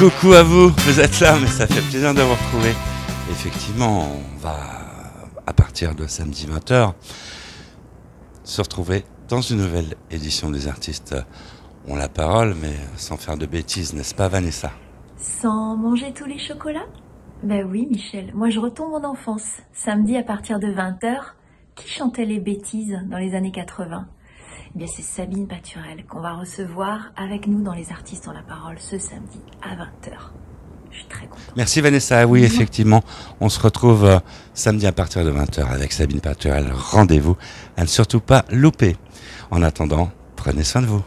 coucou à vous, vous êtes là, mais ça fait plaisir de vous retrouver. Effectivement, on va, à partir de samedi 20h, se retrouver dans une nouvelle édition des artistes ont la parole, mais sans faire de bêtises, n'est-ce pas Vanessa? Sans manger tous les chocolats? Ben oui, Michel. Moi, je retombe en enfance. Samedi à partir de 20h, qui chantait les bêtises dans les années 80 eh c'est Sabine Paturel qu'on va recevoir avec nous dans Les Artistes ont la parole ce samedi à 20h. Je suis très contente. Merci Vanessa. Oui, effectivement, on se retrouve euh, samedi à partir de 20h avec Sabine Paturel. Rendez-vous à ne surtout pas louper. En attendant, prenez soin de vous.